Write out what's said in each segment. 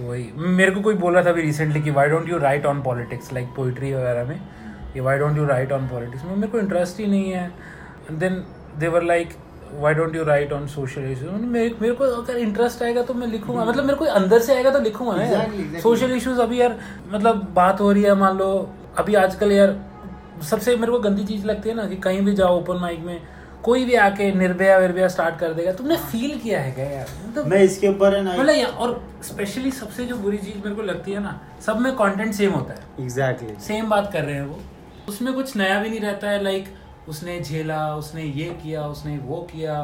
वही। मेरे को कोई बोल रहा था अभी रिसेंटली कि why don't you write on politics like poetry वगैरह में? कि why don't you write on politics में मेरे को इंटरेस्ट ही नहीं है। Then they were like why don't you write on social issues मेरे मेरे को अगर इंटरेस्ट आएगा तो मैं लिखूँगा। मतलब मेरे को अंदर से आएगा तो लिखूँगा ना. सोशल इशूज अभी यार मतलब बात हो रही है मान लो। अभी आजकल यार सबसे मेरे को गंदी चीज़ लगती है ना कि कहीं भी जाओ ओपन माइक में कोई भी आके निर्भया विर्भया स्टार्ट कर देगा। तुमने फील किया है क्या यार? मतलब मैं इसके ऊपर है ना मतलब और स्पेशली सबसे जो बुरी चीज़ मेरे को लगती है ना सब में कंटेंट सेम होता है। Exactly exactly. सेम बात कर रहे हैं वो। उसमें कुछ नया भी नहीं रहता है लाइक उसने झेला उसने ये किया उसने वो किया।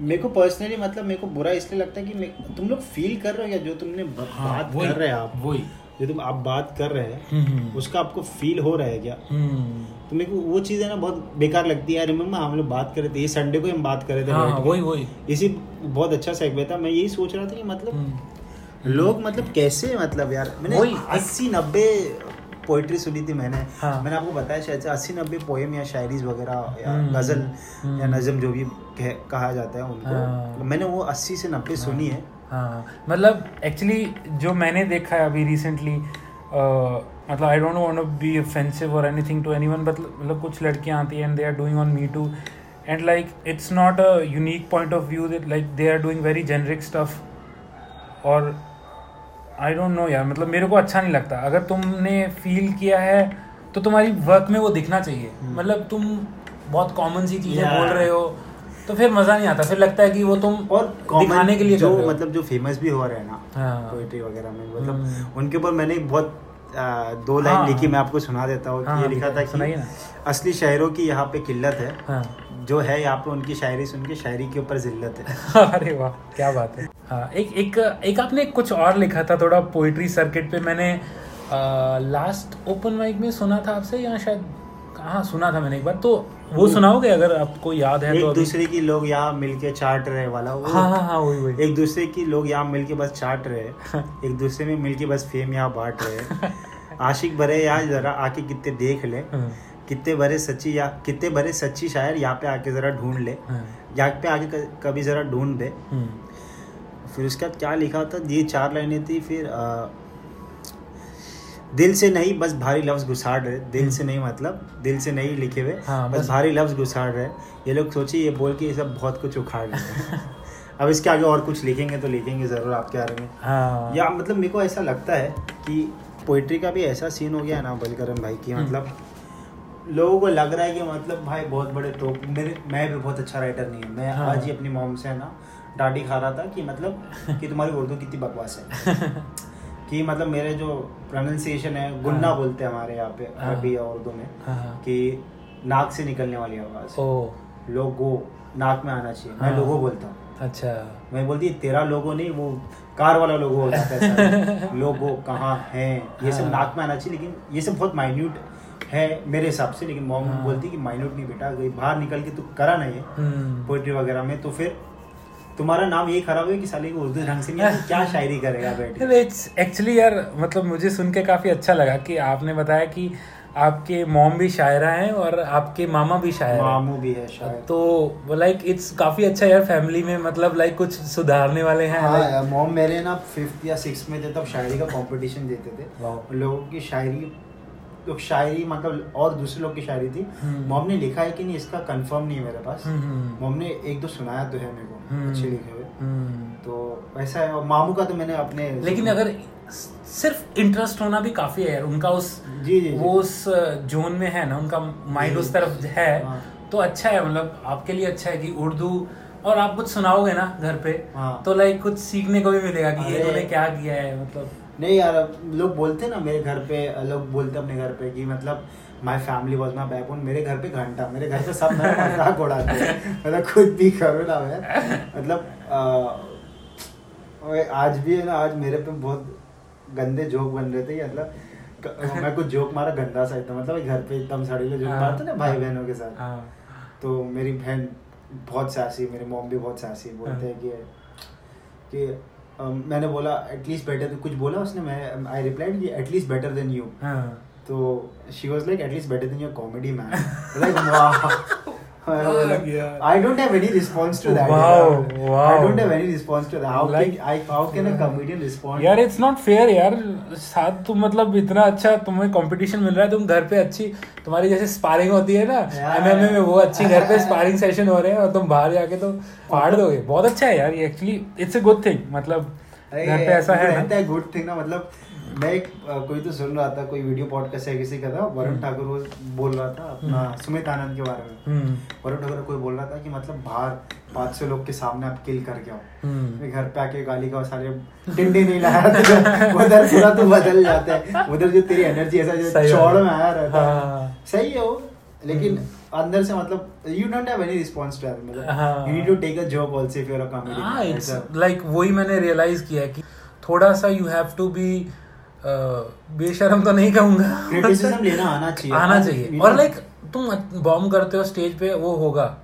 मेरे को पर्सनली मतलब मेरे को बुरा इसलिए लगता है कि तुम लोग फील कर रहे हो या जो तुमने हाँ, बात कर रहे हैं आप? वही। जो तुम आप बात कर रहे हैं हम्म, उसका आपको फील हो रहा है क्या? हम्म, तो मेरे को वो चीज़ है ना बहुत बेकार लगती है। यार रिमेम्बर हम लोग बात कर रहे थे ये संडे को हम बात कर रहे थे हाँ हाँ। वही वही। इसी बहुत अच्छा सेगवे था। मैं यही सोच रहा था कि मतलब हम्म, लोग मतलब कैसे मतलब यार मैंने वही, अस्सी नब्बे पोइट्री सुनी थी मैंने। हाँ। मैंने आपको बताया शायद अस्सी नब्बे पोएम या शायरीज वगैरह या हम्म, गज़ल हम्म। या नज़म जो भी कह, जाता है उनको। हाँ। मैंने वो अस्सी से नब्बे सुनी है। हाँ मतलब एक्चुअली जो मैंने देखा है अभी रिसेंटली मतलब I don't want to be offensive और एनीथिंग टू एनीवन बट मतलब कुछ लड़कियाँ आती हैं and they are doing on me too and like it's not a unique point of view that like they are doing very generic stuff और I don't know यार मतलब मेरे को अच्छा नहीं लगता। अगर तुमने फील किया है तो तुम्हारी वर्क में वो दिखना चाहिए। मतलब तुम बहुत कॉमन सी चीज़ें Yeah. बोल रहे हो। तो फिर मज़ा नहीं आता फिर लगता है कि वो तुम और दिखाने के लिए जो हो। मतलब जो फ़ेमस भी हो रहे हैं ना हाँ। पोइट्री वगैरह में मतलब हम्म। उनके ऊपर मैंने बहुत आ, दो लाइन हाँ। लिखी मैं आपको सुना देता हूँ हाँ, ये लिखा था कि असली शायरों की यहाँ पे किल्लत है हाँ जो है यहाँ पे उनकी शायरी सुन के शायरी के ऊपर जिल्लत है अरे वाह क्या बात है हाँ एक एक एक आपने कुछ और लिखा था थोड़ा पोइट्री सर्किट पे मैंने लास्ट ओपन माइक में सुना था आपसे या शायद हाँ सुना था मैंने एक बार। तो वो सुनाओगे अगर आपको याद है एक तो दूसरे की लोग यहाँ मिलके चाट रहे वाला वो हाँ हाँ हाँ वही वही। एक दूसरे की लोग यहाँ मिलके बस चाट रहे एक दूसरे में मिलके बस फेम यहाँ बांट रहे। आशिक भरे यहाँ जरा आके कितने देख ले हाँ, कितने भरे सच्ची या कितने भरे सच्ची शायर यहाँ पे आके जरा ढूंढ ले। हाँ, यहाँ पे आके कभी जरा ढूंढ दे। हम्म, फिर उसके बाद क्या लिखा था? ये चार लाइनें थी फिर दिल से नहीं बस भारी लफ्ज घुसाड़ रहे। दिल से नहीं मतलब दिल से नहीं लिखे हुए हाँ, बस बस- भारी लफ्ज घुसाड़ रहे। ये लोग सोचिए ये बोल के ये सब बहुत कुछ उखाड़ रहे हैं। अब इसके आगे और कुछ लिखेंगे तो लिखेंगे ज़रूर आपके बारे में। हाँ। या मतलब मेरे को ऐसा लगता है कि पोइट्री का भी ऐसा सीन हो गया है ना बलकरम भाई की हम्म। मतलब लोगों को लग रहा है कि मतलब भाई बहुत बड़े तो मेरे मैं भी बहुत अच्छा राइटर नहीं हूँ। मैं हाँ। आज ही अपनी मॉम से है ना डांटी खा रहा था कि मतलब कि तुम्हारी उर्दू कितनी बकवास है। कि मतलब मेरे जो प्रोनाउंसिएशन है गुन्ना हाँ। बोलते हैं हमारे यहाँ पे हाँ। अरबी या उर्दू में हाँ कि नाक से निकलने वाली आवाज़ ओ लोगो नाक में आना चाहिए मैं हाँ। लोगो बोलता हूँ अच्छा मैं बोलती तेरा लोगो नहीं वो कार वाला लोगो हो जाता है लोगो कहाँ है ये सब हाँ। नाक में आना चाहिए लेकिन ये सब बहुत माइन्यूट है मेरे हिसाब से लेकिन मॉम हाँ। बोलती कि माइन्यूट नहीं बेटा बाहर निकल के तू करा ना ये हम्म, पोइट्री वगैरह में तो फिर तुम्हारा नाम यही खराब है कि साले को उर्दू ढंग से नहीं क्या शायरी करेगा बैठ इट्स एक्चुअली यार मतलब मुझे सुन के काफ़ी अच्छा लगा कि आपने बताया कि आपके मॉम भी शायरा हैं और आपके मामा भी शायर हैं। मामू भी है शायद। तो लाइक इट्स काफ़ी अच्छा यार फैमिली में मतलब लाइक कुछ सुधारने वाले हैं हाँ मॉम मेरे ना फिफ्थ या सिक्स में थे तब शायरी का कंपटीशन देते थे। लोगों की शायरी लोग शायरी मतलब और दूसरे लोग की शायरी थी। हम्म। मॉम ने लिखा है कि नहीं इसका कंफर्म नहीं है मेरे पास। हम्म, हम्म, मॉम ने एक दो सुनाया तो है मेरे को। हम्म, अच्छे लिखे हुए हम्म। तो वैसा है और मामू का तो मैंने अपने लेकिन अगर सिर्फ़ इंटरेस्ट होना भी काफ़ी है उनका उस जी, जी, जी। वो उस जोन में है ना उनका माइंड उस तरफ़ है हाँ। तो अच्छा है मतलब आपके लिए अच्छा है कि उर्दू और आप कुछ सुनाओगे ना घर पे हाँ। तो लाइक कुछ सीखने को भी मिलेगा कि ये। तूने क्या किया है मतलब नहीं यार लोग बोलते ना मेरे घर पे लोग बोलते अपने घर पे कि मतलब my family was my backbone मेरे घर पे घंटा मेरे घर पे सब मेरा मज़ाक उड़ाते हैं। मतलब खुद भी करो ना मैं मतलब आज भी है ना आज मेरे पे बहुत गंदे जोक बन रहे थे मतलब मैं कुछ जोक मारा गंदा सा एकदम। मतलब घर पे एकदम साड़ी जोक हाँ। मारते ना भाई बहनों के साथ। हाँ। तो मेरी बहन बहुत सासी मेरी मॉम भी बहुत सासी बोलते हैं कि कि मैंने बोला एटलीस्ट बेटर कुछ बोला उसने मैं आई रिप्लाइड कि at least better than you हाँ। तो she was like at least better than your comedy man like वाह. I don't have any response to that. Wow, know. wow. I don't have any response to that. How Like- can I? How can a comedian respond? यार it's not fair यार साथ तुम मतलब इतना अच्छा तुम्हें competition मिल रहा है तुम घर पे अच्छी तुम्हारी जैसे स्पारिंग होती है ना. एमएमए में वो अच्छी घर पे स्पारिंग सेशन हो रहे हैं और तुम बाहर जाके तो फाड़ दोगे बहुत अच्छा है यार ये actually it's a good thing मतलब घर पे ऐसा है ना है गुड थिंग ना मतलब मैं एक कोई तो सुन रहा था कोई वीडियो पॉडकास्ट है किसी का था वरुण हम्म। ठाकुर वो बोल रहा था अपना सुमित आनंद के बारे में। हम्म। वरुण ठाकुर कोई बोल रहा था कि मतलब बाहर पाँच सौ लोग के सामने आप किल करके आओ। हम्म। घर पे आके गाली का सारे टिंडे नहीं लाया तो उधर पूरा तो बदल जाता है। उधर जो तेरी एनर्जी ऐसा जो चौड़ में आया रहता है। हाँ। सही है वो लेकिन हम्म। अंदर से मतलब you don't have any response to that मतलब हाँ। You need to take a job also if you are a हाँ कॉमेडी इट्स लाइक वही मैंने रियलाइज़ किया कि थोड़ा सा यू हैव टू बी बेशरम तो नहीं कहूँगा। क्रिटिसिज्म लेना आना चाहिए। आना चाहिए। और लाइक तुम बॉम्ब करते हो स्टेज पे वो होगा।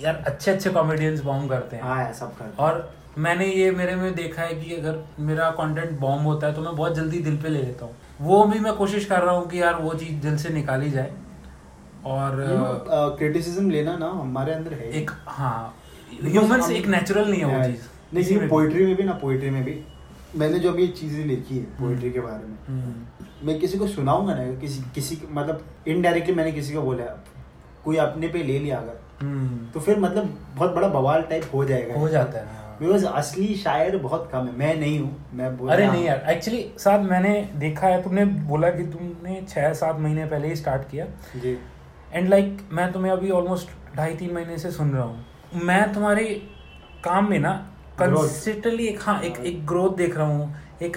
यार अच्छे अच्छे कॉमेडियंस बॉम्ब करते हैं। हाँ है सब करते और मैंने ये मेरे में देखा है कि अगर मेरा कंटेंट बॉम्ब होता है तो मैं बहुत जल्दी दिल पे ले लेता हूँ। वो भी मैं कोशिश कर रहा हूँ कि यार वो चीज़ दिल से निकाली जाए। और क्रिटिसिज्म लेना ना हमारे अंदर है। एक हाँ। ह्यूमन एक नेचुरल नहीं है वो चीज़। नहीं पोइट्री में भी। ना पोइट्री में भी। मैंने जो भी चीज़ें लिखी है पोइट्री के बारे में हम्म, मैं किसी को सुनाऊँगा ना किसी किसी मतलब इनडायरेक्टली मैंने किसी को बोला कोई अपने पे ले लिया अगर हम्म, तो फिर मतलब बहुत बड़ा बवाल टाइप हो जाएगा। हो जाता है हाँ। बिकॉज़ असली शायर बहुत कम है मैं नहीं हूँ मैं बोल अरे नहीं यार एक्चुअली साथ मैंने देखा है तुमने बोला कि तुमने छः सात महीने पहले ही स्टार्ट किया। जी। एंड लाइक like, मैं तुम्हें अभी ऑलमोस्ट ढाई तीन महीने से सुन रहा हूँ। मैं तुम्हारे काम में ना. कंसिस्टेंटली एक हाँ एक एक ग्रोथ देख रहा हूँ। एक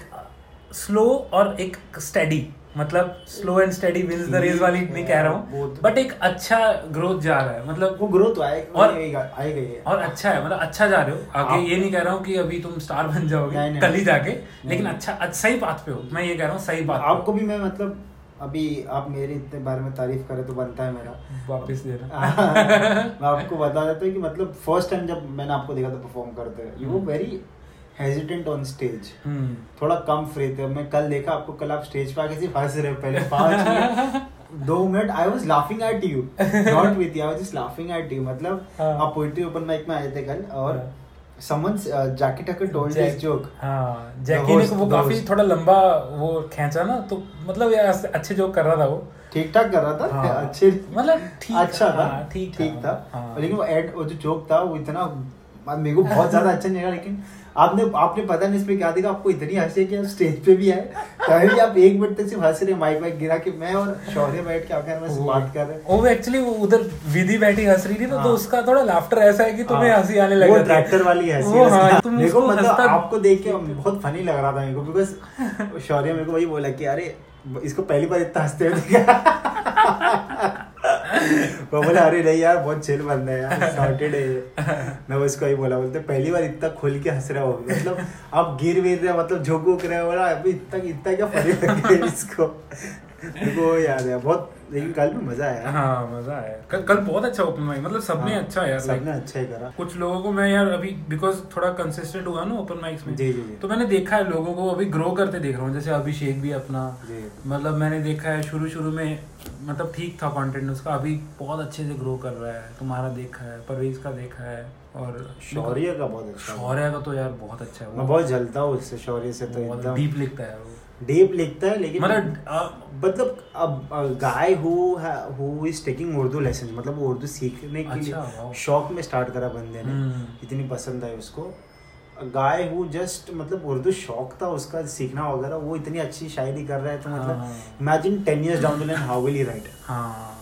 स्लो और एक स्टेडी मतलब slow and steady wins the race वाली नहीं कह रहा हूँ। तो- बट एक अच्छा ग्रोथ जा रहा है। मतलब वो ग्रोथ तो आएगा और- आएगा। और अच्छा है। मतलब अच्छा जा रहे हो। आगे ये नहीं कह रहा हूँ कि अभी तुम स्टार बन जाओगे कल ही जाके। लेकिन अच्छा अच्छा सही बात पे हो। मैं ये कह रहा हूँ सही बात आपको भी मैं मतलब अभी आप मेरे इतने बारे में तारीफ़ करें तो बनता है मेरा। वापस दे रहा। मैं आपको बता देता हूँ कि मतलब फ़र्स्ट टाइम जब मैंने आपको देखा था परफॉर्म करते हुए यू वो वेरी हेजिटेंट ऑन स्टेज थोड़ा कम फ्री थे। मैं कल देखा आपको कल आप स्टेज पे आके सिर्फ़ हंस रहे हो पहले पाँच दो minute I was laughing at you not with you I was just laughing at you मतलब हाँ। आप पोइट्री ओपन माइक में आए थे कल और हाँ। uh, Jackie Tucker told this this joke हाँ जैकी ने वो काफ़ी. थोड़ा लंबा वो खींचा ना तो मतलब यार अच्छे जोक कर रहा था वो ठीक ठाक कर रहा था हाँ। अच्छे मतलब ठीक अच्छा था हाँ, ठीक ठीक था, था हाँ। लेकिन वो एड वो जो जोक था वो इतना मेरे को बहुत ज़्यादा अच्छा नहीं लगा लेकिन आपने आपने पता नहीं इसमें क्या देखा आपको इतनी हँसी कि आप स्टेज पे भी आए भी आप एक मिनट तक सिर्फ़ हंस रहे माइक वाइक गिरा के मैं और शौर्य बैठ के आपके में बात कर रहे हैं वो एक्चुअली वो उधर विधि बैठी हंस रही थी ना तो हाँ। उसका थोड़ा लाफ्टर ऐसा है कि तुम्हें हाँ। हँसी आने लग वो ट्रैक्टर वाली हँसी है तुम देखो मतलब आपको देख के बहुत फनी लग रहा था मेरे को बिकॉज़ शौर्य मेरे को वही बोला कि अरे इसको पहली बार इतना हँसते हुए बोला अरे नहीं यार बहुत चिल बंदा है यार सॉर्टेड है मैं उसको ही बोला बोलते पहली बार इतना खुल के हंस रहा हो मतलब आप गिर वीर रहे मतलब झुक उक रहे हो बोला अभी इतना इतना क्या फनी लग रहा है इसको? वो याद है बहुत लेकिन कल में मज़ा आया। हाँ मज़ा आया। कल कल बहुत अच्छा ओपन माइक मतलब सबने हाँ, अच्छा यार सबने अच्छा ही करा। कुछ लोगों को मैं यार अभी बिकॉज़ थोड़ा कंसिस्टेंट हुआ ना ओपन माइक्स में जी, जी। तो मैंने देखा है लोगों को अभी ग्रो करते देख रहा हूँ जैसे अभिषेक भी अपना मतलब मैंने देखा है शुरू शुरू में मतलब ठीक था कंटेंट उसका। अभी बहुत अच्छे से ग्रो कर रहा है। तुम्हारा देखा है परवेज का देखा है और शौर्य का बहुत अच्छा शौर्य का तो यार बहुत अच्छा है। मैं बहुत जलता हूँ उससे शौर्य से तो एकदम। डीप लिखता है वो। डीप लिखता है लेकिन मतलब मतलब अब guy who who is taking Urdu lesson मतलब वो उर्दू सीखने के अच्छा, लिए शौक में स्टार्ट करा बंदे ने। हम्म। इतनी पसंद आई उसको। गाय हु जस्ट मतलब उर्दू शौक था उसका सीखना वगैरह वो इतनी अच्छी शायरी कर रहा है तो हाँ। मतलब imagine ten years down the line how will he write हाँ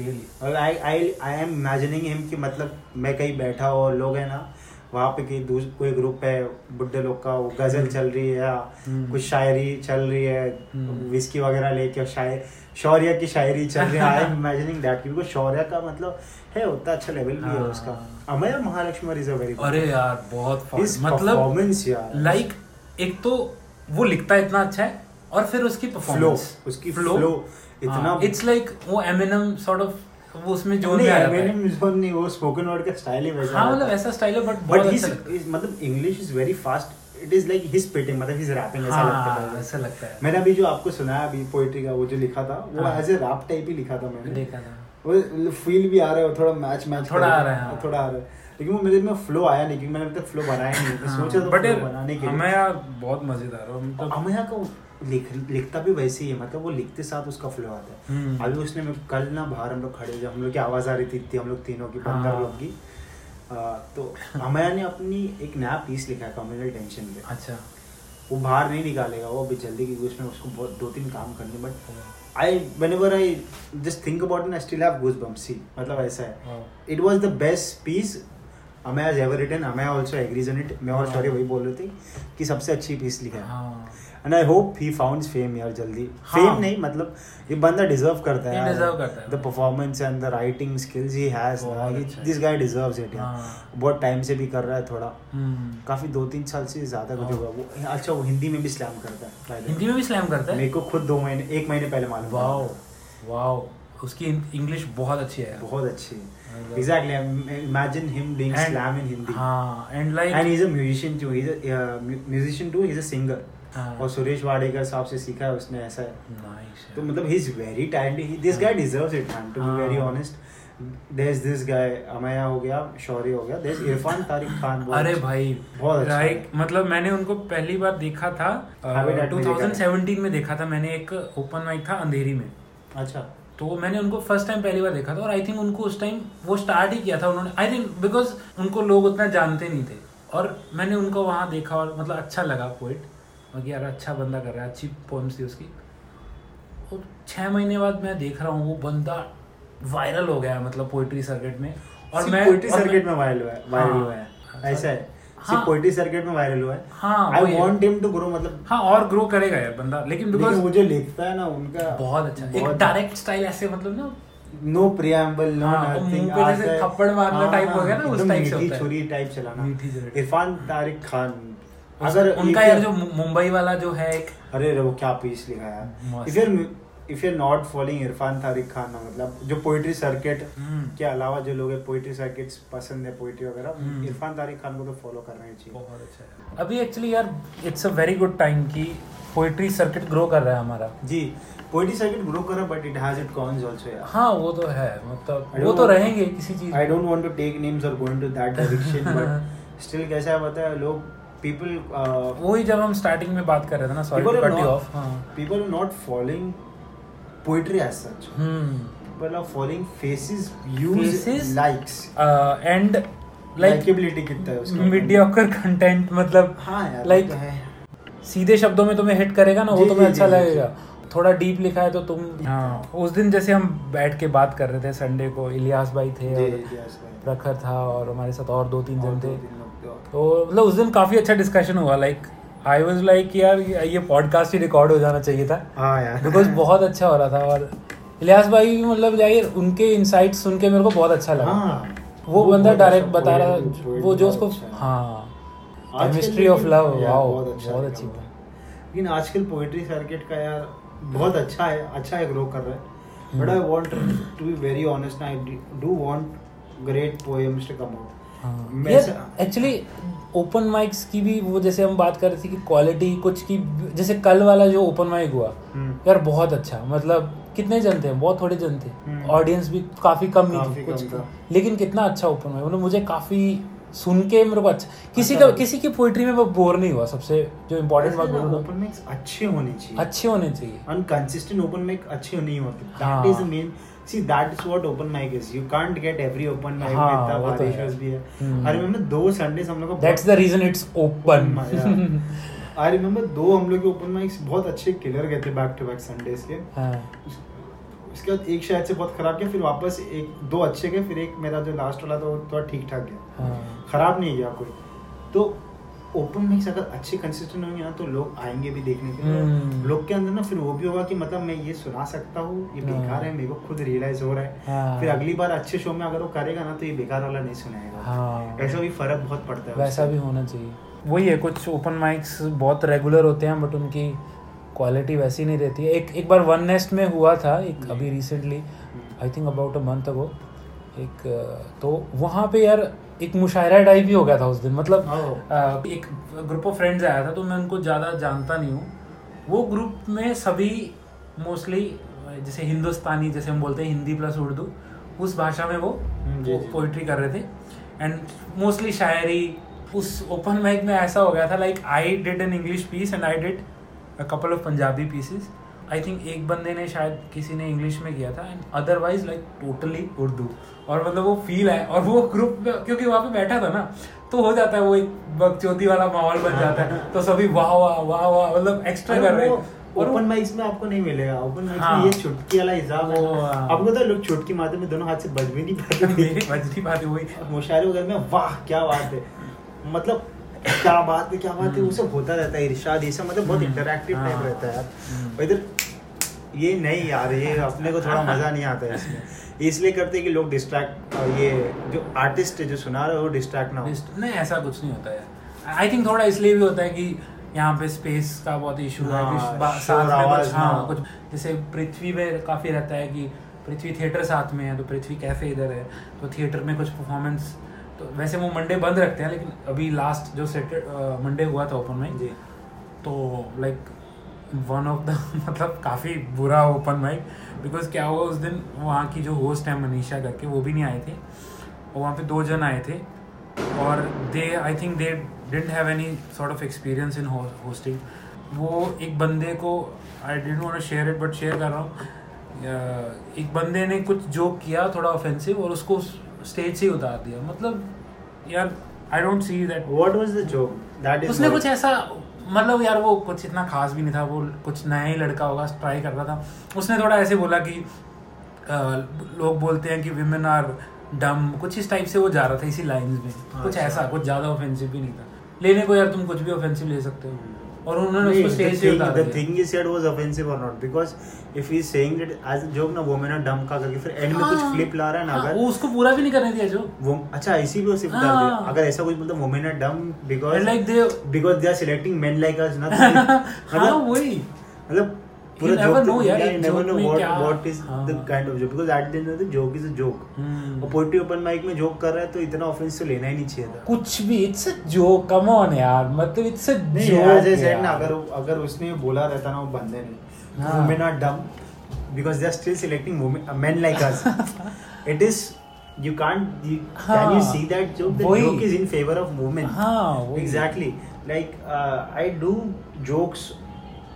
really I I I am imagining him कि मतलब मैं कहीं बैठा और लोग है ना वहाँ पे दूस कोई ग्रुप है बुढ़े लोग का वो गज़ल चल रही है या हम्म। कुछ शायरी चल रही है हम्म। विस्की वगैरह लेके शायर शौर्य की शायरी चल रही है आई एम इमेजिनिंग दैट क्योंकि शौर्य का मतलब है उतना अच्छा लेवल भी है हाँ। उसका Amay Mahalakshmi is a very अरे यार बहुत मतलब performance यार। लाइक एक तो वो लिखता इतना अच्छा है और फिर उसकी परफॉर्मेंस उसकी flow? इतना- इट्स लाइक वो एमिनम सॉर्ट ऑफ़ वो उसमें जोन नहीं में आ जाता है। जोन नहीं वो स्पोकन वर्ड का स्टाइल ही वैसा हाँ मतलब ऐसा स्टाइल है बट बट हिज है। मतलब English is very fast it is like his spitting मतलब हिज रैपिंग ऐसा लगता हाँ। है ऐसा लगता है। मैंने अभी जो आपको सुनाया अभी पोइट्री का वो जो लिखा था वो हाँ। एज ए रैप टाइप ही लिखा था मैंने। देखा था। वो फील भी आ रहा है थोड़ा मैच मैच थोड़ा आ रहा है, हाँ। थोड़ा आ रहा है। लेकिन वो मेरे में फ्लो आया नहीं क्योंकि मैंने अभी तक फ्लो बनाया नहीं मैं सोचा था बट बनाने के लिए। अमया बहुत मज़ेदार है मतलब अमया का लिख लिखता भी वैसे ही है मतलब वो लिखते साथ उसका फ्लो आता है। हम्म। अभी उसने मैं कल ना बाहर हम लोग खड़े जब हम लोग की आवाज़ आ रही थी इतनी हम लोग तीनों की पंद्रह हाँ। लोग की। आ, तो अमया ने अपनी एक नया पीस लिखा है कम्युनल टेंशन पे। अच्छा। वो बाहर नहीं निकालेगा वो अभी जल्दी क्योंकि उसमें उसको बहुत दो तीन काम करने but I whenever I just think about I still have goosebumps. See मतलब ऐसा है. It was the best piece has ever written amaze also agrees on it मैं और सॉरी वही बोल रही थी कि सबसे अच्छी पीस लिखा है. हाँ. And I hope he founds fame यार जल्दी हाँ। फेम नहीं मतलब ये बंदा डिजर्व करता है करता है। The performance and the writing skills he has है। दिस गाय डिजर्व्स इट यार हाँ। बहुत टाइम से भी कर रहा है थोड़ा। काफ़ी दो तीन साल से ज़्यादा कुछ हाँ। होगा वो अच्छा वो हिंदी में भी स्लैम करता है। हिंदी में भी स्लैम करता है मेरे को खुद दो महीने एक महीने पहले मालूम। वाओ वाओ उसकी इंग्लिश बहुत अच्छी है बहुत अच्छी मतलब- exactly imagine him doing And- slam in Hindi हाँ he is a musician too he is a musician too he is a singer हाँ। और सुरेश वाडेकर साहब से सीखा है उसने ऐसा तो मतलब he is very talented this guy deserves it man to be हाँ। Very honest there is this guy Amaya हो गया शौर्य हो गया देयर इज़ इरफान तारिक खान अरे अच्छा- भाई बहुत अच्छा। लाइक है। मतलब मैंने उनको पहली बार देखा था में देखा? 2017 में देखा था मैंने एक ओपन माइक था अंधेरी में। अच्छा। तो मैंने उनको फ़र्स्ट टाइम पहली बार देखा था और आई थिंक उनको उस टाइम वो स्टार्ट ही किया था उन्होंने। आई थिंक बिकॉज़ उनको लोग उतना जानते नहीं थे और मैंने उनको वहाँ देखा और मतलब अच्छा लगा पोइट कि यार अच्छा बंदा कर रहा है अच्छी पोम्स थी उसकी। और छः महीने बाद मैं देख रहा हूँ वो बंदा वायरल हो गया मतलब पोइट्री सर्किट में। और मैं मैं- सर्किट में वायरल हुआ है वायरल हाँ। हुआ है। ऐसा है। हाँ। सिर्फ़ सर्किट में वायरल हुआ है। हाँ, I want him to grow मतलब हाँ और ग्रो करेगा यार बंदा लेकिन लेकिन बिकॉज़ वो जो लिखता है ना उनका बहुत अच्छा। एक डायरेक्ट स्टाइल ऐसे मतलब ना नो प्रियम्बल नो हाँ, नथिंग मुँह पे जैसे थप्पड़ मारना type हो गया ना, उस type से होता है। छुरी टाइप चलाना इरफान तारिक खान। अगर उनका यार जो मुंबई वाला जो है एक अरे रे, वो क्या पीस लिखा है। If you if you not following Irfan Tariq Khan ना मतलब जो पोएट्री सर्किट हम्म। के अलावा जो लोग पोएट्री सर्किट्स पसंद है पोएट्री वगैरह हम्म। इरफान तारिक खान को तो फॉलो करना ही चाहिए बहुत अच्छा अभी एक्चुअली यार it's a very good time कि पोइट्री सर्किट ग्रो कर रहा है हमारा जी पोएट्री सर्किट ग्रो कर रहा but it has it cons also यार हाँ वो तो है मतलब वो तो रहेंगे किसी चीज़ I don't want to take names और go into that direction but still कैसा है पता है लोग पीपल वही जब हम स्टार्टिंग में बात कर रहे थे ना sorry to cut you off हाँ। people are not following poetry as such. हम्म। People are following faces views Faces? likes. And likeability कितना है उसका मीडियोकर कंटेंट मतलब हाँ यार like- like सीधे शब्दों में तुम्हें हिट करेगा ना वो तुम्हें अच्छा लगेगा। थोड़ा डीप लिखा है तो तुम हाँ। उस दिन जैसे हम बैठ के बात कर रहे थे संडे को इलियास भाई थे और। प्रखर था और हमारे साथ और दो तीन जन थे लोग तो मतलब उस दिन काफ़ी अच्छा डिस्कशन हुआ लाइक आई वाज लाइक यार ये पॉडकास्ट ही रिकॉर्ड हो जाना चाहिए था. हाँ यार। बिकॉज़ बहुत अच्छा हो रहा था और इलियास भाई भी मतलब यार उनके इनसाइट सुन के मेरे को बहुत अच्छा लगा। हाँ। वो बंदा डायरेक्ट अच्छा बता रहा वो जो उसको अच्छा। हाँ। केमिस्ट्री ऑफ़ लव वाओ बहुत अच्छा अच्छी बात। लेकिन आजकल पोएट्री सर्किट का यार बहुत अच्छा है अच्छा है ग्रो कर रहा है। But I want to be very honest I do want great poems to come out actually open mics की भी वो जैसे हम बात कर रहे थे कि क्वालिटी कुछ की जैसे कल वाला जो ओपन माइक हुआ हम्म। यार बहुत अच्छा मतलब कितने जन थे बहुत थोड़े जन थे हम्म। ऑडियंस भी काफ़ी कम ही थी कुछ। लेकिन कितना अच्छा ओपन माइक मतलब मुझे काफ़ी सुन के मेरे को अच्छा किसी अच्छा का किसी की पोइट्री में वो बोर नहीं हुआ सबसे जो इम्पोर्टेंट बात बोलूँ ओपन मिक्स अच्छे होने चाहिए अच्छे होने चाहिए अनकंसिस्टेंट ओपन माइक अच्छे नहीं होते। That is the main see that is what open mic is you can't get every open mic हाँ, में इतना तो है। variations भी है। हम्म। आई रिमेंबर दो संडेस हम लोग का that's the reason it's open I remember दो हम लोग के ओपन माइक्स बहुत अच्छे किलर गए थे बैक टू बैक संडेस के। हाँ। उसके बाद एक शायद से बहुत खराब गया फिर वापस एक दो अच्छे गए फिर एक मेरा जो लास्ट वाला था वो थोड़ा ठीक ठाक गया। हाँ। खराब नहीं गया कोई। तो ओपन मिक्स अगर अच्छे कंसिस्टेंट होंगे ना तो लोग आएँगे भी देखने के लिए। हम्म। लोग के अंदर ना फिर वो भी होगा कि मतलब मैं ये सुना सकता हूँ ये हाँ। बेकार है मेरे को खुद रियलाइज़ हो रहा हाँ। है। फिर अगली बार अच्छे शो में अगर वो करेगा ना तो ये बेकार वाला नहीं सुनाएगा। हाँ। ऐसा भी फ़र्क बहुत पड़ता है वैसा भी होना चाहिए। वही है कुछ ओपन माइक्स बहुत रेगुलर होते हैं बट उनकी क्वालिटी वैसी नहीं रहती है। एक एक बार वन नेस्ट में हुआ था एक अभी recently I think about a month ago एक तो वहाँ पे यार एक मुशायरा टाइप ही हो गया था उस दिन मतलब ओह। अ, एक ग्रुप ऑफ़ फ्रेंड्स आया था तो मैं उनको ज़्यादा जानता नहीं हूँ वो ग्रुप में सभी मोस्टली जैसे हिंदुस्तानी जैसे हम बोलते हैं हिंदी प्लस उर्दू उस भाषा में वो हम्म। पोइट्री कर रहे थे एंड मोस्टली शायरी उस ओपन माइक में ऐसा हो गया था like I did an English piece and I did a couple of Punjabi pieces I think एक बंदे ने शायद किसी ने इंग्लिश में किया था and otherwise like totally Urdu. और मतलब वो फील है और वो ग्रुप क्योंकि वहाँ पे बैठा था ना तो हो जाता है वो एक बकचोदी वाला माहौल बन जाता है। तो सभी वाह वाह वाह वाह मतलब एक्स्ट्रा कर रहे हैं। ओपन माइक्स में आपको नहीं मिलेगा। ओपन माइक्स हाँ। में ये चुटकी वाला हिसाब है। हाँ। आपको पता है लोग चुटकी मारते में दोनों हाथ से बज भी नहीं पाते मेरी बजरी बात है वही। मुशायरे वगैरह में वाह क्या बात है। मतलब क्या बात है क्या बात है वो सब होता रहता है इरशाद ये सब मतलब बहुत हम्म, इंटरैक्टिव टाइप हाँ। रहता है यार हम्म। इधर ये नहीं यार ये अपने को थोड़ा मज़ा नहीं आता है इसमें इसलिए करते हैं कि लोग डिस्ट्रैक्ट ये जो आर्टिस्ट है जो सुना रहे हो वो डिस्ट्रैक्ट ना हो नहीं ऐसा कुछ नहीं होता है आई थिंक थोड़ा इसलिए भी होता है कि यहाँ पे स्पेस का बहुत इशू है हाँ, कुछ हाँ। कुछ जैसे पृथ्वी में काफ़ी रहता है कि पृथ्वी थिएटर साथ में है तो पृथ्वी कैफ़े इधर है तो थिएटर में कुछ परफॉर्मेंस तो वैसे वो मंडे बंद रखते हैं लेकिन अभी लास्ट जो सैटरडे मंडे हुआ था ओपन में जी। तो लाइक वन ऑफ़ द मतलब काफ़ी बुरा ओपन माइक बिकॉज़ क्या हुआ उस दिन वहाँ की जो होस्ट है मनीषा करके वो भी नहीं आए थे और वहाँ पे दो जन आए थे और they I think they didn't have any sort of experience in hosting वो एक बंदे को I didn't want to share it but share कर रहा हूँ एक बंदे ने कुछ जोक किया थोड़ा ऑफेंसिव और उसको स्टेज से ही उतार दिया। मतलब यार I don't see that what was the joke that is उसने कुछ ऐसा मतलब यार वो कुछ इतना खास भी नहीं था वो कुछ नया ही लड़का होगा ट्राई कर रहा था। उसने थोड़ा ऐसे बोला कि अ, लोग बोलते हैं कि विमेन आर डम कुछ इस टाइप से वो जा रहा था इसी लाइंस में। कुछ अच्छा। ऐसा कुछ ज़्यादा ऑफेंसिव भी नहीं था। लेने को यार तुम कुछ भी ऑफेंसिव ले सकते हो। और उन्होंने उसको स्टेज से उतार the thing thing said was offensive और not because if he is saying that as a joke ना वो are डम का करके फिर एंड में कुछ हाँ, फ्लिप ला रहा है ना हाँ, अगर वो उसको पूरा भी नहीं करने दिया जो। वो अच्छा इसी पे उसे बता दिया। हाँ। अगर ऐसा कुछ मतलब women are dumb because like they because they are selecting men like us ना हाँ मतलब वही। मतलब पूरा joke know यार, what क्या- what is हाँ। the kind of joke because at the end of the joke is a joke हम्म। और पोएट्री ओपन माइक में जोक कर रहा है तो इतना ऑफेंस तो लेना ही नहीं चाहिए था कुछ भी it's a joke come on यार मतलब it's a joke as I said ना अगर अगर उसने बोला रहता ना वो बंदे ने हाँ। women are dumb because they are still selecting women uh, men like us it is you can't you, हाँ, can you हाँ। see that joke the joke is in favor of women हाँ exactly like uh, I do jokes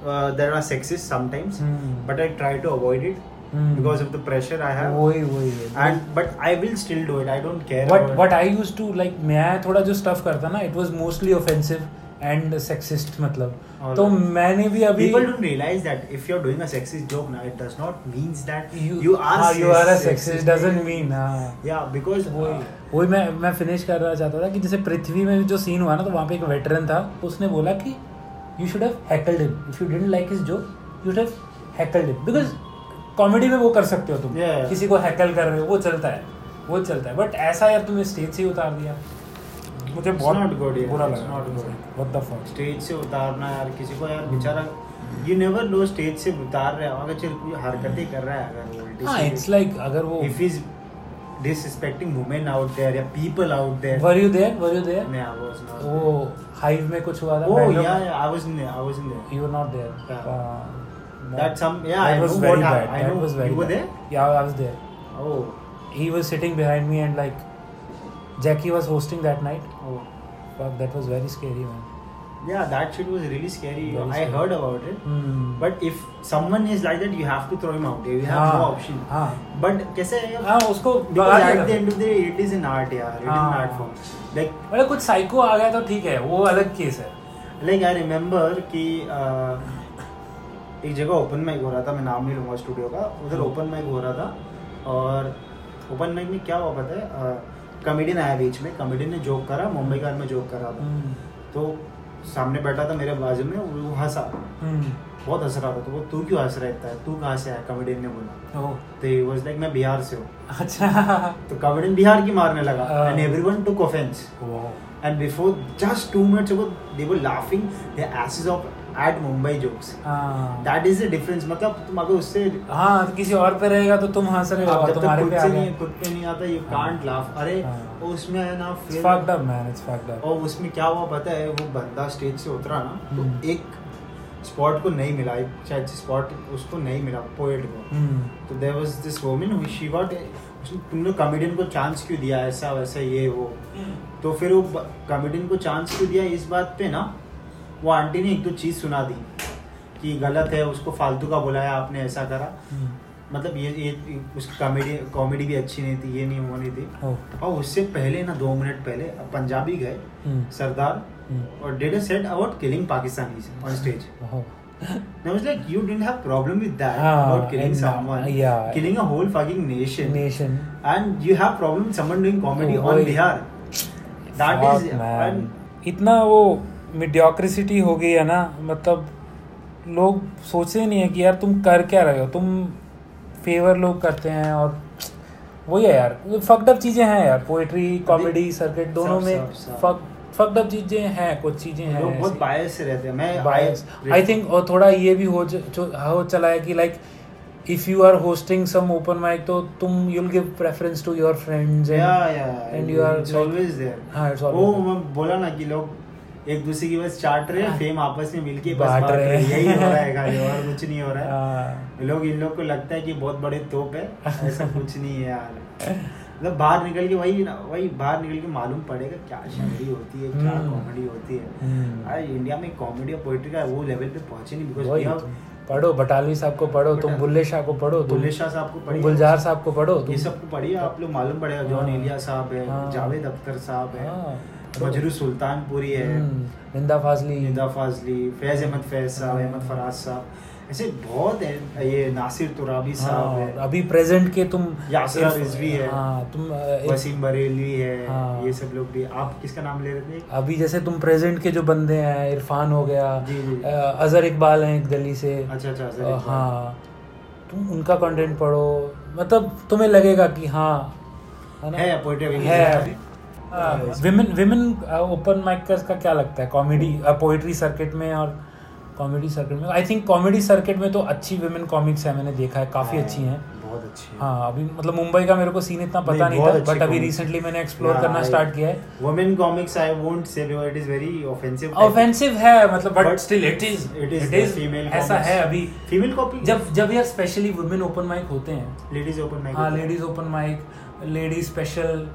uh, that are sexist sometimes Hmm. but I try to avoid it Hmm. because of the pressure I have वही वही and but I will still do it I don't care what what I used to like मैं थोड़ा जो stuff करता ना it was mostly offensive and sexist मतलब तो मैंने भी अभी People don't realize that if you're doing a sexist joke now, it does not means that you, you, are हाँ, you are a sexist. sexist doesn't mean हाँ Yeah, because वही uh, वही मैं मैं फिनिश करना चाहता था कि जैसे पृथ्वी में जो सीन हुआ ना तो वहाँ पे एक वेटरन था उसने बोला कि you should have heckled him if you didn't like his joke you should have heckled him because comedy में वो कर सकते हो तुम। Yeah. किसी को हैकल कर रहे हो वो चलता है वो चलता है। बट ऐसा यार तुमने स्टेज से ही उतार दिया। मुझे बहुत not good, yeah. बुरा लगा। not good. What the fuck stage से उतारना यार किसी को यार बेचारा यू नेवर नो स्टेज से उतार रहे हो। अगर चल कोई हरकतें कर रहा है अगर वो हाँ इट्स लाइक अगर वो if he's disrespecting women out there yeah people out there were you there were you there मैं I was not. वो हाइव में कुछ हुआ था? ओह yeah yeah I was in there I was in there you were not there that some yeah I was very bad I was very you were there yeah I was there oh he was sitting behind me and like Jackie was hosting that night oh fuck that was very scary man yeah that shit was really scary Very I scary. heard about it Hmm. But if someone is like that, you have to throw him out. You have हाँ, no option. हाँ But कैसे है हाँ उसको Because at the end of the day, it is an art, यार. It is an हाँ। art form. Like, मतलब कुछ साइको आ गया तो ठीक है वो अलग केस है like I remember कि uh, एक जगह ओपन माइक हो रहा था मैं नाम नहीं लूँगा स्टूडियो का उधर हम्म। ओपन माइक हो रहा था और ओपन माइक में क्या हुआ पता है कॉमेडियन आया बीच में कॉमेडियन ने जोक करा मुंबई का में जोक करा था हम्म, तो सामने बैठा था मेरे बाजू में वो हंसा। हम्म, बहुत हंस रहा था तो वो तू क्यों हंस रहा है तू कहाँ से आया? कॉमेडियन ने बोला। तो ही वाज लाइक मैं बिहार से हूँ। अच्छा। तो कॉमेडियन बिहार की मारने लगा। एंड एवरीवन टुक ऑफेंस वो and before just two minutes ago they were laughing the asses off at Mumbai jokes that is the difference मतलब तुम अगर उससे हाँ किसी और पे रहेगा तो तुम हंस रहे हो तुम्हारे खुद पे से नहीं खुद पे नहीं आता यू। कांट लाफ अरे हाँ। उसमें है ना fucked up, man. It's fucked up. और उसमें क्या हुआ पता है वो बंदा स्टेज से उतरा ना तो हम्म। एक स्पॉट को नहीं मिला शायद स्पॉट उसको नहीं मिला पोएट को हम्म, तो there was this woman who she got तुमने कॉमेडियन को चांस क्यों दिया ऐसा वैसा ये वो तो फिर वो कॉमेडियन को चांस क्यों दिया इस बात पे ना वो आंटी ने एक दो चीज़ सुना दी कि गलत है उसको फालतू का बुलाया आपने ऐसा करा हम्म, मतलब ये ये उसकी कॉमेडी कॉमेडी भी अच्छी नहीं थी ये नहीं वो नहीं थी और उससे पहले ना दो मिनट पहले पंजाबी गए हम्म, सरदार हम्म, और did a set about killing Pakistanis on stage oh, I was like, you didn't have problem with that Ah, about killing and, uh, someone, yeah. killing a whole fucking nation, nation. and you have problem with someone doing comedy Oh, on. Bihar. That Fuck, is, man. and इतना वो मिडियोक्रिसिटी हो गई है ना मतलब लोग सोचते नहीं है कि यार तुम कर क्या रहे हो तुम फेवर लोग करते हैं और वही है यार फकड अप चीज़ें हैं यार पोएट्री कॉमेडी सर्किट दोनों में। फक फकड अप चीज़ें हैं कुछ चीज़ें हैं बहुत बायस से रहते हैं मैं बायस आई थिंक और थोड़ा ये भी हो जो हो चला है कि like if you are hosting some open mic तो तुम you'll give preference to your friends you are it's like- always there हाँ, वो always there. मैं बोला ना कि लोग एक दूसरे की बस चाट रहे हैं फेम आपस में मिलके बस बांट रहे हैं हैं। यही हो रहा है खाली और कुछ नहीं हो रहा है हाँ लोग इन लोग को लगता है कि बहुत बड़े तोप है ऐसा कुछ नहीं है यार मतलब बाहर निकल के वही ना वही बाहर निकल के मालूम पड़ेगा क्या शायरी होती है क्या हम्म। कॉमेडी होती है हम्म। यार इंडिया में कॉमेडी और पोइट्री का वो लेवल पे पहुँचे नहीं बिकॉज़ तुम पढ़ो बटालवी साहब को पढ़ो तुम बुल्ले शाह को पढ़ो बुल्ले शाह साहब को पढ़िए गुलजार साहब को पढ़ो ये सबको पढ़िए आप लोग मालूम पड़ेगा जॉन हाँ। एलिया साहब है हाँ। जावेद अख्तर साहब है हाँ। मजरू सुल्तानपुरी है। हम्म, निंदा फाजली। निदा फाजली फैज अहमद फैज साहब हाँ। अहमद फराज साहब ऐसे बहुत है ये नासिर तुराबी साहब हाँ, है अभी प्रेजेंट के तुम यासर रिजवी है। हाँ तुम वसीम बरेलवी है हाँ। ये सब लोग भी। आप किसका नाम ले रहे थे? अभी जैसे तुम प्रेजेंट के जो बंदे हैं इरफान हो गया। अजहर इकबाल हैं एक दिल्ली से। अच्छा अच्छा हाँ। तुम उनका कंटेंट पढ़ो। मतलब तुम्हें लगेगा कि हाँ है है है। विमेन विमेन ओपन माइकर्स का क्या लगता है? कॉमेडी पोइट्री सर्किट में और कॉमेडी सर्किट में? आई थिंक कॉमेडी सर्किट में तो अच्छी विमेन कॉमिक्स है मैंने देखा है काफ़ी अच्छी हैं। बहुत अच्छी है। हाँ अभी मतलब मुंबई का मेरे को सीन इतना पता नहीं, नहीं था बट अभी रिसेंटली मैंने एक्सप्लोर करना स्टार्ट किया है। Women comics I won't say it is very offensive offensive है मतलब but still it is it is it is female ऐसा है अभी। फीमेल कॉपी जब जब यार स्पेशली वुमेन ओपन माइक होते हैं। लेडीज़ ओपन माइक हाँ ladies open mic ladies special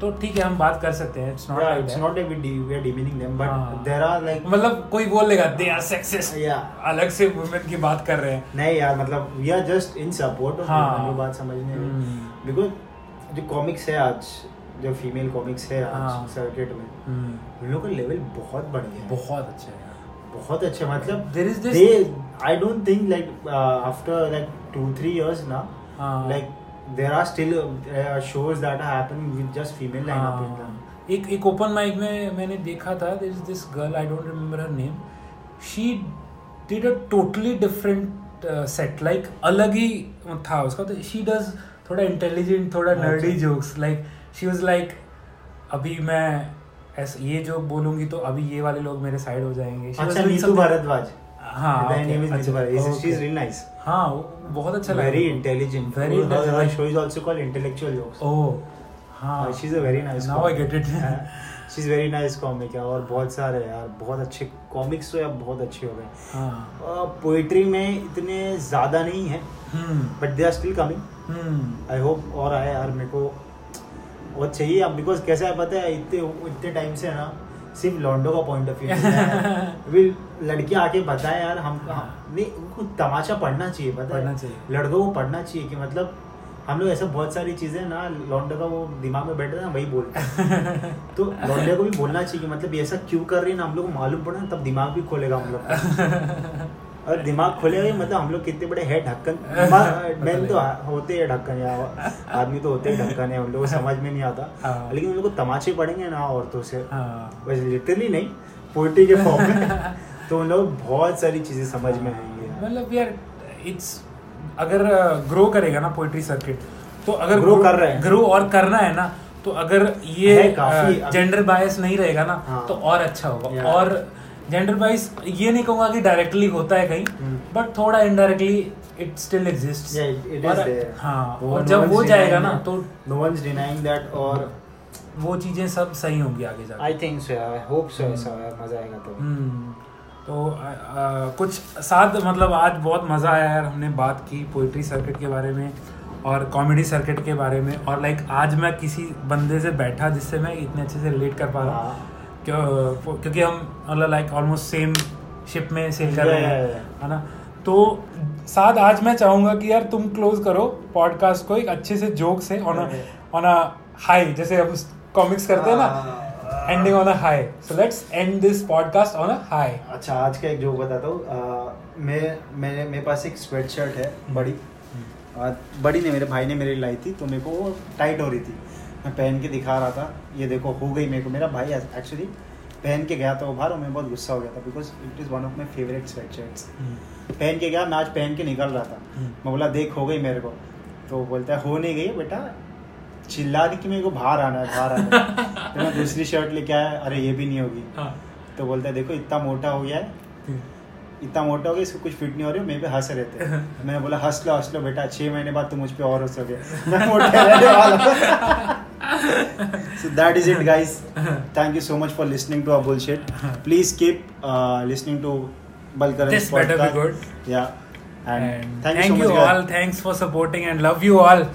तो ठीक है हम बात कर सकते हैं it's not not like we, de- we are demeaning them, but हाँ. there are मतलब कोई बोल लेगा दे आर सेक्सिस्ट Yeah. अलग से वुमेन की बात कर रहे हैं नहीं यार मतलब we are just in support of हाँ. वो बात समझने में हम्म। बिकॉज़ जो कॉमिक्स है आज जो फीमेल कॉमिक्स है हाँ. आज सर्किट में हम्म, उन लोगों का लेवल बहुत बढ़िया है बहुत अच्छा है बहुत अच्छा मतलब There is don't think like uh, after like two three years now हाँ. like there are still uh, shows that are happening with just female lineup in them. हाँ, एक एक ओपन माइक में मैंने देखा था this this girl I don't remember her name she did a totally different set like अलग ही था उसका। तो शी डज थोड़ा इंटेलिजेंट थोड़ा। Nerdy jokes like she was like अभी मैं ऐसे ये जोक बोलूँगी तो अभी ये वाले लोग मेरे साइड हो जाएँगे. अच्छा नीतू भारद्वाज। हाँ Her okay, name is अच्छा, Neetu Bhardwaj she is really nice. हाँ बहुत अच्छा लगा। Very intelligent. Very her, her show is also called intellectual jokes. ओह हाँ। Uh, she's a very nice Now I get it. She's very nice comic है और बहुत सारे यार बहुत अच्छे कॉमिक्स तो यार बहुत अच्छे हो गए। हाँ। पोइट्री में इतने ज़्यादा नहीं है but they are still coming I hope और आए यार मेरे को और चाहिए। अब बिकॉज़ कैसा है पता है इतने इतने टाइम से ना सिर्फ़ लॉन्डो का पॉइंट ऑफ़ व्यू अभी लड़कियाँ आके बताए यार हम हम- नहीं उनको तमाशा पढ़ना चाहिए पता पढ़ना है चाहिए। लड़कों को पढ़ना चाहिए कि मतलब हम लोग ऐसा बहुत सारी चीज़ें ना लॉन्डो का वो दिमाग में बैठे ना वही बोलते हैं तो लॉन्डो को भी बोलना चाहिए कि मतलब ये ऐसा क्यों कर रही है ना हम लोग को मालूम पड़ा ना तब दिमाग भी खोलेगा हम लोग। और दिमाग खुले ही मतलब हम लोग कितने बड़े है ढक्कन। मैन तो होते हैं ढक्कन या आदमी तो होते हैं ढक्कन है उन लोगों को समझ में नहीं आता। हाँ। लेकिन उन लोग को तमाचे पड़ेंगे ना औरतों से। हाँ। बस लिटरली नहीं पोइट्री के फॉर्म में। तो उन लोग बहुत सारी चीज़ें समझ में आएँगी। मतलब यार इट्स अगर ग्रो करेगा ना पोइट्री सर्किट तो अगर ग्रो कर रहे हैं। ग्रो और करना है ना तो अगर ये जेंडर बायस नहीं रहेगा ना हाँ। तो और अच्छा होगा। और जेंडर बायस ये नहीं कहूँगा कि डायरेक्टली होता है कहीं हम्म। बट थोड़ा इनडायरेक्टली इट स्टिल एग्जिस्ट हाँ और जब वो जाएगा ना. तो no one's denying that और वो चीज़ें सब सही होंगी आगे जाके। I think so I hope so ऐसा मज़ा आएगा तो। हम्म, तो आ, आ, कुछ साथ मतलब आज बहुत मज़ा आया यार हमने बात की पोइट्री सर्किट के बारे में और कॉमेडी सर्किट के बारे में और लाइक आज मैं किसी बंदे से बैठा जिससे मैं इतने अच्छे से रिलेट कर पा रहा हूँ। हाँ। क्योंकि हम मतलब लाइक ऑलमोस्ट सेम शिप में सेल कर रहे हैं. है ना? तो साथ आज मैं चाहूँगा कि यार तुम क्लोज करो पॉडकास्ट को एक अच्छे से जोक से ऑन ऑन अ हाई जैसे हम कॉमिक्स करते हैं ना। Ending on a high so let's end this podcast on a high अच्छा आज का एक जोक बताता हूँ। मैं मेरे मेरे पास एक स्वेट शर्ट है बड़ी। बड़ी ने मेरे भाई ने मेरे लाई थी तो मेरे को टाइट हो रही थी। मैं पहन के दिखा रहा था। ये देखो हो गई मेरे को। मेरा भाई एक्चुअली पहन के गया था वो बाहर और मैं बहुत गुस्सा हो गया था because it is one of my favourite sweatshirts पहन के गया मैं आज पहन के निकल रहा था। हम्म। मैं बोला देख हो गई मेरे को। तो बोलता है हो नहीं गई बेटा। चिल्ला दी कि मेरे को बाहर आना है बाहर आना है। तो मैं दूसरी शर्ट लेके आया अरे ये भी नहीं होगी। हाँ। तो बोलता है देखो इतना मोटा हो गया है। इतना मोटा हो गया इसको कुछ फिट नहीं हो रही मेरे पे हंस रहे थे मैंने बोला हंस लो हंस लो बेटा छह महीने बाद तुम मुझ पे और हंसोगे मैं मोटा रहने वाला so that is it guys thank you so much for listening to our bullshit please keep uh, listening to Balkaran's This better be podcast. good. yeah and, And thank, thank you so you much guys. all. Thanks for supporting and love you all.